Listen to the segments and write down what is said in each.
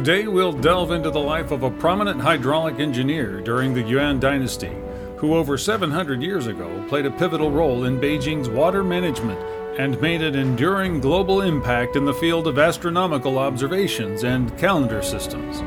Today, we'll delve into the life of a prominent hydraulic engineer during the Yuan dynasty, who over 700 years ago played a pivotal role in Beijing's water management and made an enduring global impact in the field of astronomical observations and calendar systems.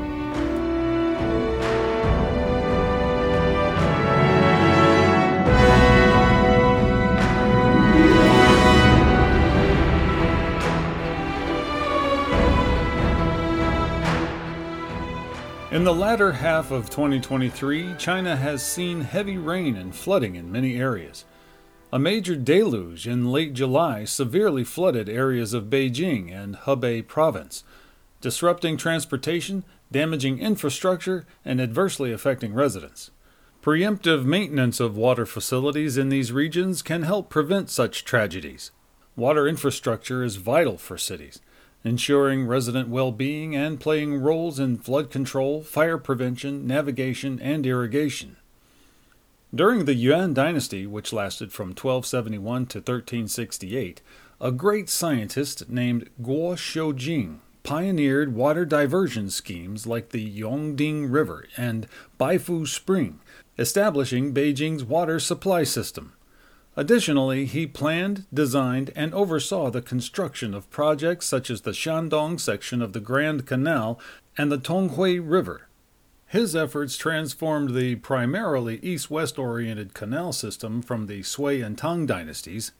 In the latter half of 2023, China has seen heavy rain and flooding in many areas. A major deluge in late July severely flooded areas of Beijing and Hebei province, disrupting transportation, damaging infrastructure, and adversely affecting residents. Preemptive maintenance of water facilities in these regions can help prevent such tragedies. Water infrastructure is vital for cities ensuring resident well being and playing roles in flood control, fire prevention, navigation, and irrigation. During the Yuan dynasty, which lasted from 1271 to 1368, a great scientist named Guo Shoujing pioneered water diversion schemes like the Yongding River and Baifu Spring, establishing Beijing's water supply system. Additionally, he planned, designed, and oversaw the construction of projects such as the Shandong section of the Grand Canal and the Tonghui River. His efforts transformed the primarily east west oriented canal system from the Sui and Tang dynasties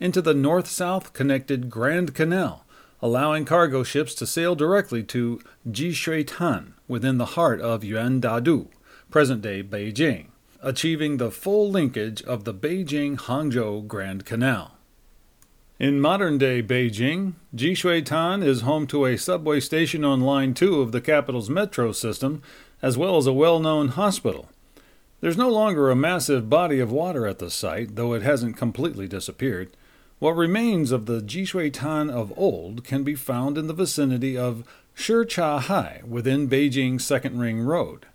into the north south connected Grand Canal, allowing cargo ships to sail directly to Jishuitan within the heart of Yuan Dadu, present day Beijing achieving the full linkage of the Beijing Hangzhou Grand Canal. In modern day Beijing, Jishuitan is home to a subway station on Line 2 of the capital's metro system, as well as a well known hospital. There's no longer a massive body of water at the site, though it hasn't completely disappeared. What remains of the Jishuitan of old can be found in the vicinity of Shichahai within Beijing's Second Ring Road.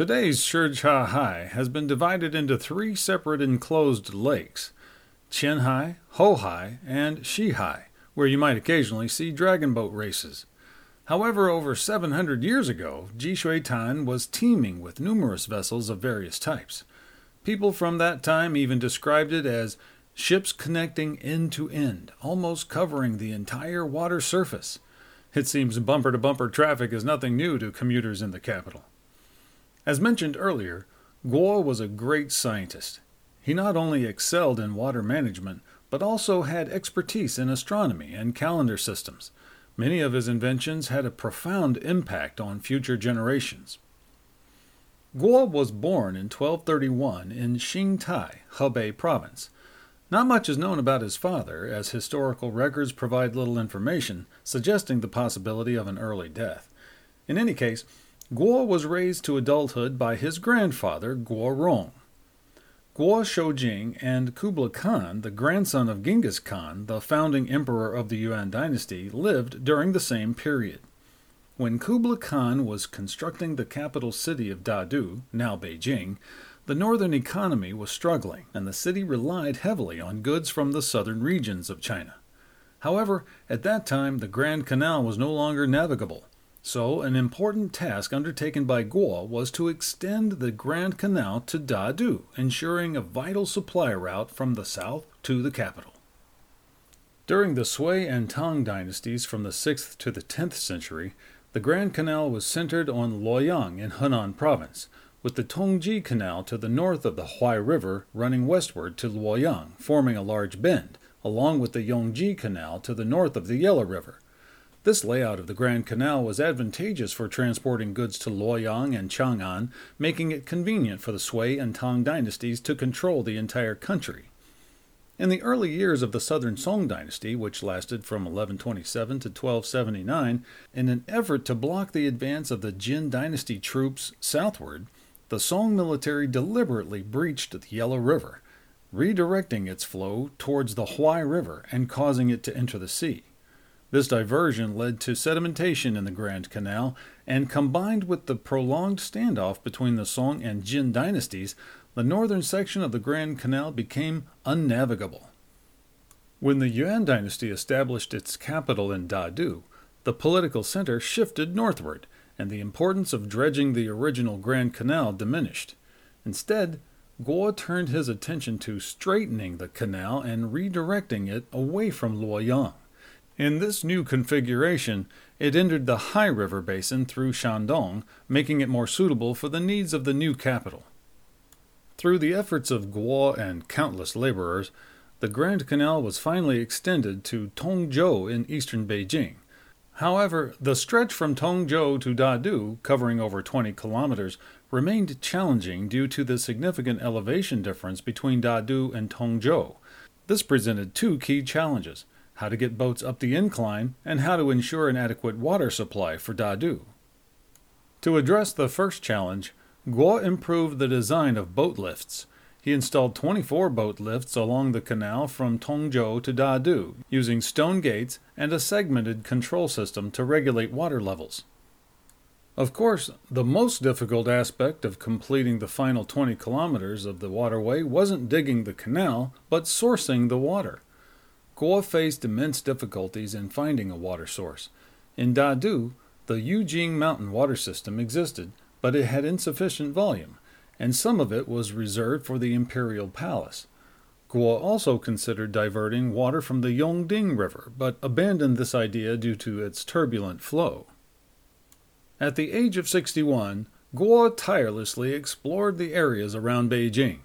Today's Shichahai has been divided into three separate enclosed lakes Qianhai, Houhai, and Xihai, where you might occasionally see dragon boat races. However, over 700 years ago, Jishuitan was teeming with numerous vessels of various types. People from that time even described it as ships connecting end to end, almost covering the entire water surface. It seems bumper to bumper traffic is nothing new to commuters in the capital. As mentioned earlier, Guo was a great scientist. He not only excelled in water management, but also had expertise in astronomy and calendar systems. Many of his inventions had a profound impact on future generations. Guo was born in 1231 in Xingtai, Hebei province. Not much is known about his father, as historical records provide little information, suggesting the possibility of an early death. In any case, Guo was raised to adulthood by his grandfather, Guo Rong. Guo Shoujing and Kublai Khan, the grandson of Genghis Khan, the founding emperor of the Yuan dynasty, lived during the same period. When Kublai Khan was constructing the capital city of Dadu, now Beijing, the northern economy was struggling, and the city relied heavily on goods from the southern regions of China. However, at that time the Grand Canal was no longer navigable, so, an important task undertaken by Guo was to extend the Grand Canal to Dadu, ensuring a vital supply route from the south to the capital. During the Sui and Tang dynasties from the 6th to the 10th century, the Grand Canal was centered on Luoyang in Henan province, with the Tongji Canal to the north of the Huai River running westward to Luoyang, forming a large bend, along with the Yongji Canal to the north of the Yellow River. This layout of the Grand Canal was advantageous for transporting goods to Luoyang and Chang'an, making it convenient for the Sui and Tang dynasties to control the entire country. In the early years of the Southern Song dynasty, which lasted from 1127 to 1279, in an effort to block the advance of the Jin dynasty troops southward, the Song military deliberately breached the Yellow River, redirecting its flow towards the Huai River and causing it to enter the sea. This diversion led to sedimentation in the Grand Canal, and combined with the prolonged standoff between the Song and Jin dynasties, the northern section of the Grand Canal became unnavigable. When the Yuan dynasty established its capital in Dadu, the political center shifted northward, and the importance of dredging the original Grand Canal diminished. Instead, Guo turned his attention to straightening the canal and redirecting it away from Luoyang. In this new configuration, it entered the Hai River basin through Shandong, making it more suitable for the needs of the new capital. Through the efforts of Guo and countless laborers, the Grand Canal was finally extended to Tongzhou in eastern Beijing. However, the stretch from Tongzhou to Dadu, covering over 20 kilometers, remained challenging due to the significant elevation difference between Dadu and Tongzhou. This presented two key challenges how to get boats up the incline and how to ensure an adequate water supply for Dadu. To address the first challenge, Guo improved the design of boat lifts. He installed 24 boat lifts along the canal from Tongzhou to Dadu, using stone gates and a segmented control system to regulate water levels. Of course, the most difficult aspect of completing the final 20 kilometers of the waterway wasn't digging the canal, but sourcing the water. Guo faced immense difficulties in finding a water source. In Dadu, the Yujing mountain water system existed, but it had insufficient volume, and some of it was reserved for the imperial palace. Guo also considered diverting water from the Yongding River, but abandoned this idea due to its turbulent flow. At the age of 61, Guo tirelessly explored the areas around Beijing.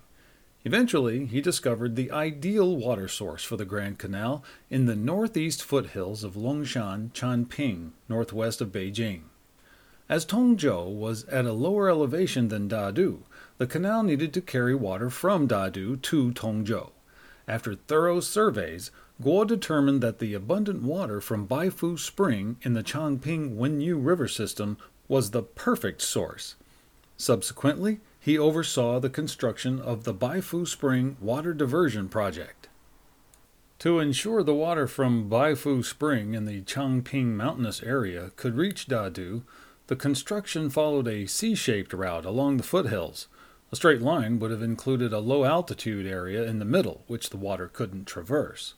Eventually, he discovered the ideal water source for the Grand Canal in the northeast foothills of Longshan, Changping, northwest of Beijing. As Tongzhou was at a lower elevation than Dadu, the canal needed to carry water from Dadu to Tongzhou. After thorough surveys, Guo determined that the abundant water from Baifu Spring in the Changping Wenyu River system was the perfect source. Subsequently, he oversaw the construction of the Baifu Spring Water Diversion Project. To ensure the water from Baifu Spring in the Changping mountainous area could reach Dadu, the construction followed a C shaped route along the foothills. A straight line would have included a low altitude area in the middle, which the water couldn't traverse.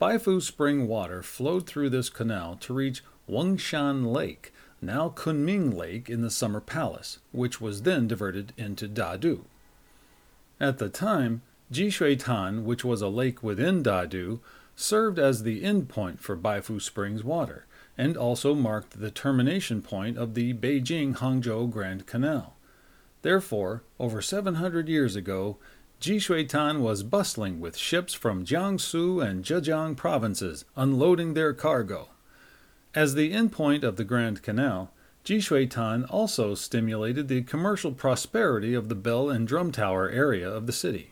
Baifu spring water flowed through this canal to reach Wangshan Lake, now Kunming Lake in the Summer Palace, which was then diverted into Dadu. At the time, Jishuitan, which was a lake within Dadu, served as the endpoint for Baifu Springs water and also marked the termination point of the Beijing Hangzhou Grand Canal. Therefore, over 700 years ago, Jishuitan was bustling with ships from Jiangsu and Zhejiang provinces unloading their cargo. As the endpoint of the Grand Canal, Jishuitan also stimulated the commercial prosperity of the bell and drum tower area of the city.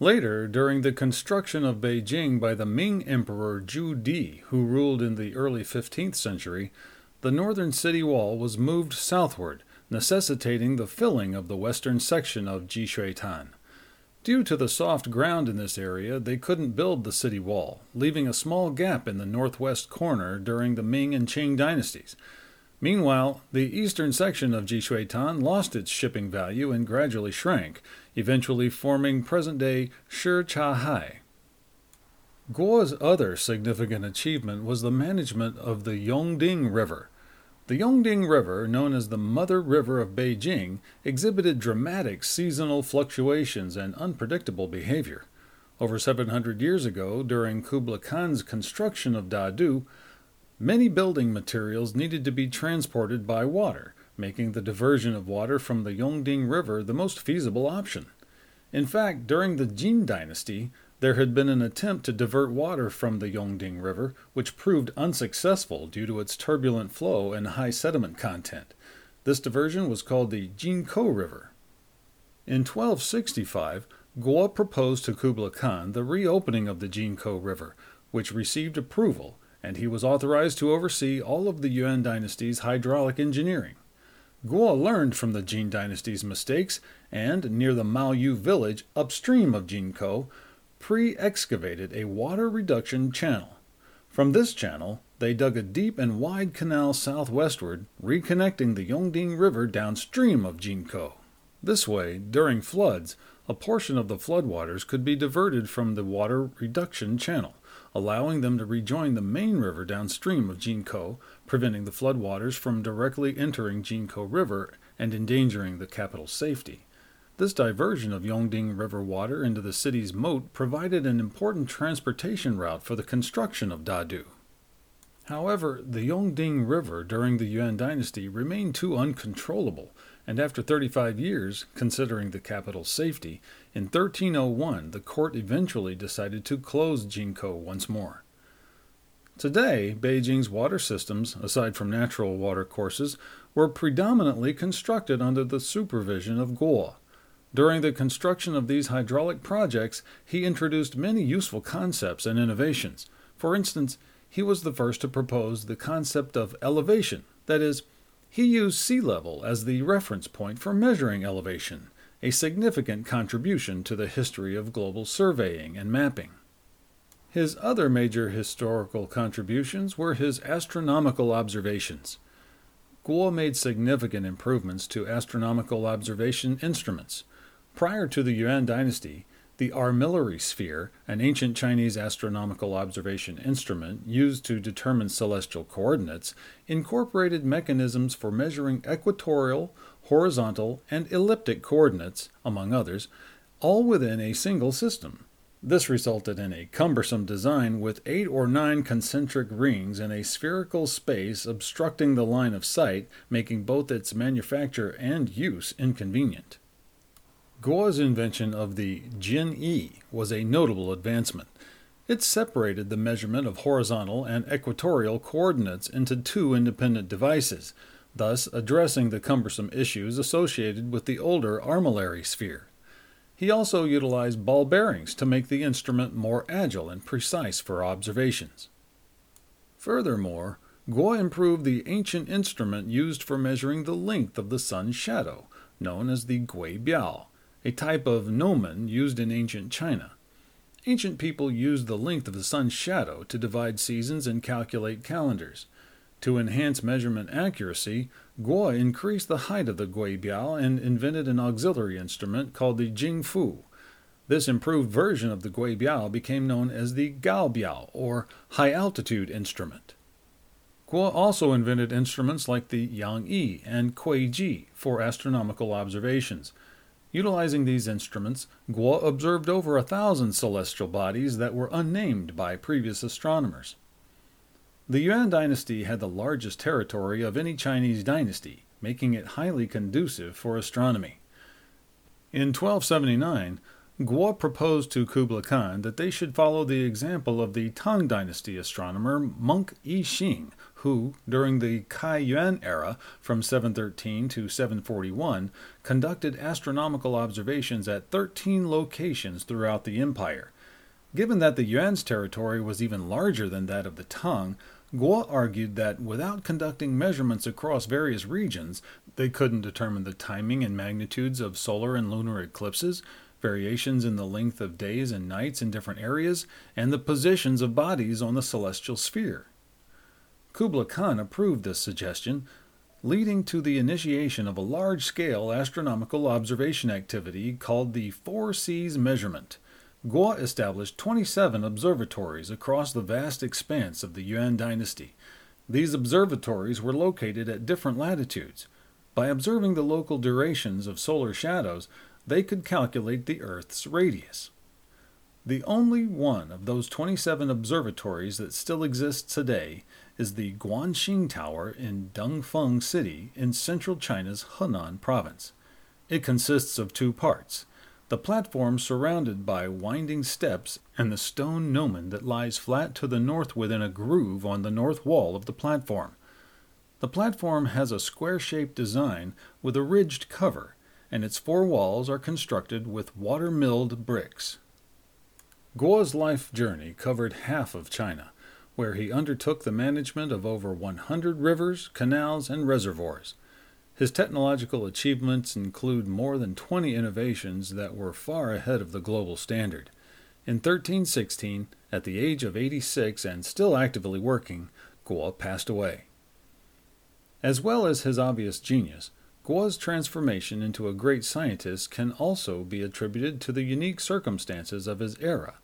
Later, during the construction of Beijing by the Ming Emperor Zhu Di, who ruled in the early 15th century, the northern city wall was moved southward, necessitating the filling of the western section of Jishuitan. Due to the soft ground in this area, they couldn't build the city wall, leaving a small gap in the northwest corner during the Ming and Qing dynasties. Meanwhile, the eastern section of Jishuitan lost its shipping value and gradually shrank, eventually forming present day Shichahai. Guo's other significant achievement was the management of the Yongding River. The Yongding River, known as the Mother River of Beijing, exhibited dramatic seasonal fluctuations and unpredictable behavior. Over 700 years ago, during Kublai Khan's construction of Dadu, many building materials needed to be transported by water, making the diversion of water from the Yongding River the most feasible option. In fact, during the Jin dynasty, there had been an attempt to divert water from the Yongding River, which proved unsuccessful due to its turbulent flow and high sediment content. This diversion was called the Jinkou River. In 1265, Guo proposed to Kublai Khan the reopening of the Jinkou River, which received approval, and he was authorized to oversee all of the Yuan dynasty's hydraulic engineering. Guo learned from the Jin dynasty's mistakes and, near the Maoyu village upstream of Jinkou, pre excavated a water reduction channel. From this channel, they dug a deep and wide canal southwestward, reconnecting the Yongding River downstream of Jinkou. This way, during floods, a portion of the floodwaters could be diverted from the water reduction channel, allowing them to rejoin the main river downstream of Jinkou, preventing the floodwaters from directly entering Jinkou River and endangering the capital's safety. This diversion of Yongding River water into the city's moat provided an important transportation route for the construction of Dadu. However, the Yongding River during the Yuan dynasty remained too uncontrollable, and after 35 years, considering the capital's safety, in 1301 the court eventually decided to close Jinkou once more. Today, Beijing's water systems, aside from natural water courses, were predominantly constructed under the supervision of Guo. During the construction of these hydraulic projects, he introduced many useful concepts and innovations. For instance, he was the first to propose the concept of elevation. That is, he used sea level as the reference point for measuring elevation, a significant contribution to the history of global surveying and mapping. His other major historical contributions were his astronomical observations. Guo made significant improvements to astronomical observation instruments. Prior to the Yuan dynasty, the armillary sphere, an ancient Chinese astronomical observation instrument used to determine celestial coordinates, incorporated mechanisms for measuring equatorial, horizontal, and ecliptic coordinates, among others, all within a single system. This resulted in a cumbersome design with eight or nine concentric rings in a spherical space obstructing the line of sight, making both its manufacture and use inconvenient. Guo's invention of the Jin-yi was a notable advancement. It separated the measurement of horizontal and equatorial coordinates into two independent devices, thus addressing the cumbersome issues associated with the older armillary sphere. He also utilized ball bearings to make the instrument more agile and precise for observations. Furthermore, Guo improved the ancient instrument used for measuring the length of the sun's shadow, known as the Gui Biao, a type of gnomon used in ancient China. Ancient people used the length of the sun's shadow to divide seasons and calculate calendars. To enhance measurement accuracy, Guo increased the height of the Gui Biao and invented an auxiliary instrument called the Jingfu. This improved version of the Gui Biao became known as the Gao Biao, or high altitude instrument. Guo also invented instruments like the Yang Yi and Kui Ji for astronomical observations. Utilizing these instruments, Guo observed over a thousand celestial bodies that were unnamed by previous astronomers. The Yuan dynasty had the largest territory of any Chinese dynasty, making it highly conducive for astronomy. In 1279, Guo proposed to Kublai Khan that they should follow the example of the Tang dynasty astronomer Monk Yi Xing, who, during the Kai Yuan era from 713 to 741, conducted astronomical observations at 13 locations throughout the empire. Given that the Yuan's territory was even larger than that of the Tang, Guo argued that without conducting measurements across various regions, they couldn't determine the timing and magnitudes of solar and lunar eclipses, variations in the length of days and nights in different areas, and the positions of bodies on the celestial sphere. Kublai Khan approved this suggestion, leading to the initiation of a large scale astronomical observation activity called the Four Seas Measurement. Guo established 27 observatories across the vast expanse of the Yuan dynasty. These observatories were located at different latitudes. By observing the local durations of solar shadows, they could calculate the Earth's radius. The only one of those 27 observatories that still exists today is the Guanxing Tower in Dengfeng City in central China's Henan province. It consists of two parts the platform surrounded by winding steps and the stone gnomon that lies flat to the north within a groove on the north wall of the platform. The platform has a square shaped design with a ridged cover. And its four walls are constructed with water milled bricks. Guo's life journey covered half of China, where he undertook the management of over 100 rivers, canals, and reservoirs. His technological achievements include more than 20 innovations that were far ahead of the global standard. In 1316, at the age of 86 and still actively working, Guo passed away. As well as his obvious genius, Guo's transformation into a great scientist can also be attributed to the unique circumstances of his era.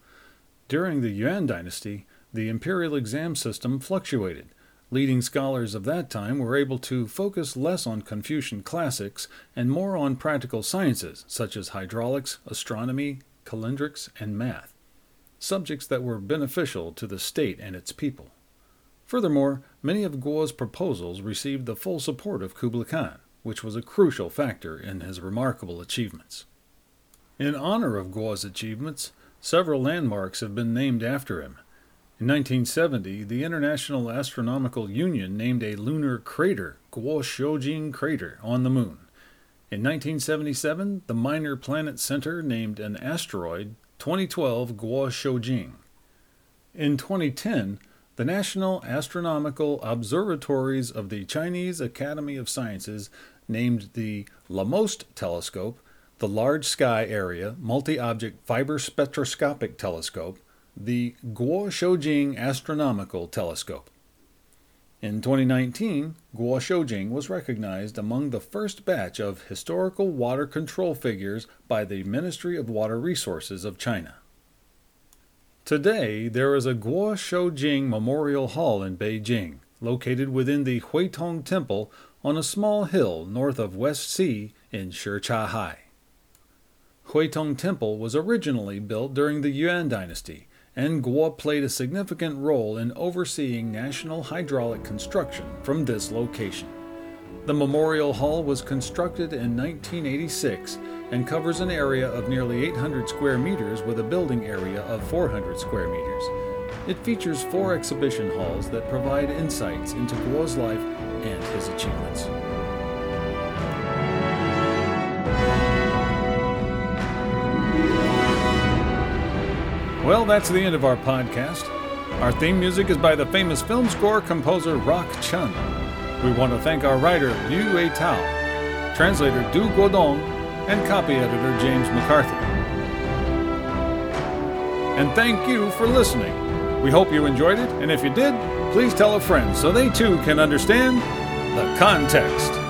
During the Yuan dynasty, the imperial exam system fluctuated. Leading scholars of that time were able to focus less on Confucian classics and more on practical sciences such as hydraulics, astronomy, calendrics, and math, subjects that were beneficial to the state and its people. Furthermore, many of Guo's proposals received the full support of Kublai Khan, which was a crucial factor in his remarkable achievements. In honor of Guo's achievements, several landmarks have been named after him. In 1970, the International Astronomical Union named a lunar crater, Guo Shoujing Crater, on the Moon. In 1977, the Minor Planet Center named an asteroid 2012 Guo Shoujing. In 2010, the National Astronomical Observatories of the Chinese Academy of Sciences named the LAMOST telescope the Large Sky Area Multi Object Fiber Spectroscopic Telescope the Guo Shoujing Astronomical Telescope. In 2019, Guo Shoujing was recognized among the first batch of historical water control figures by the Ministry of Water Resources of China. Today, there is a Guo Shoujing Memorial Hall in Beijing, located within the Huitong Temple on a small hill north of West Sea in Shichahai. Huitong Temple was originally built during the Yuan dynasty, and Guo played a significant role in overseeing national hydraulic construction from this location. The Memorial Hall was constructed in 1986 and covers an area of nearly 800 square meters with a building area of 400 square meters. It features four exhibition halls that provide insights into Guo's life and his achievements. Well, that's the end of our podcast. Our theme music is by the famous film score composer Rock Chun. We want to thank our writer Liu Wei Tao, translator Du Guodong, and copy editor James McCarthy. And thank you for listening. We hope you enjoyed it, and if you did, please tell a friend so they too can understand the context.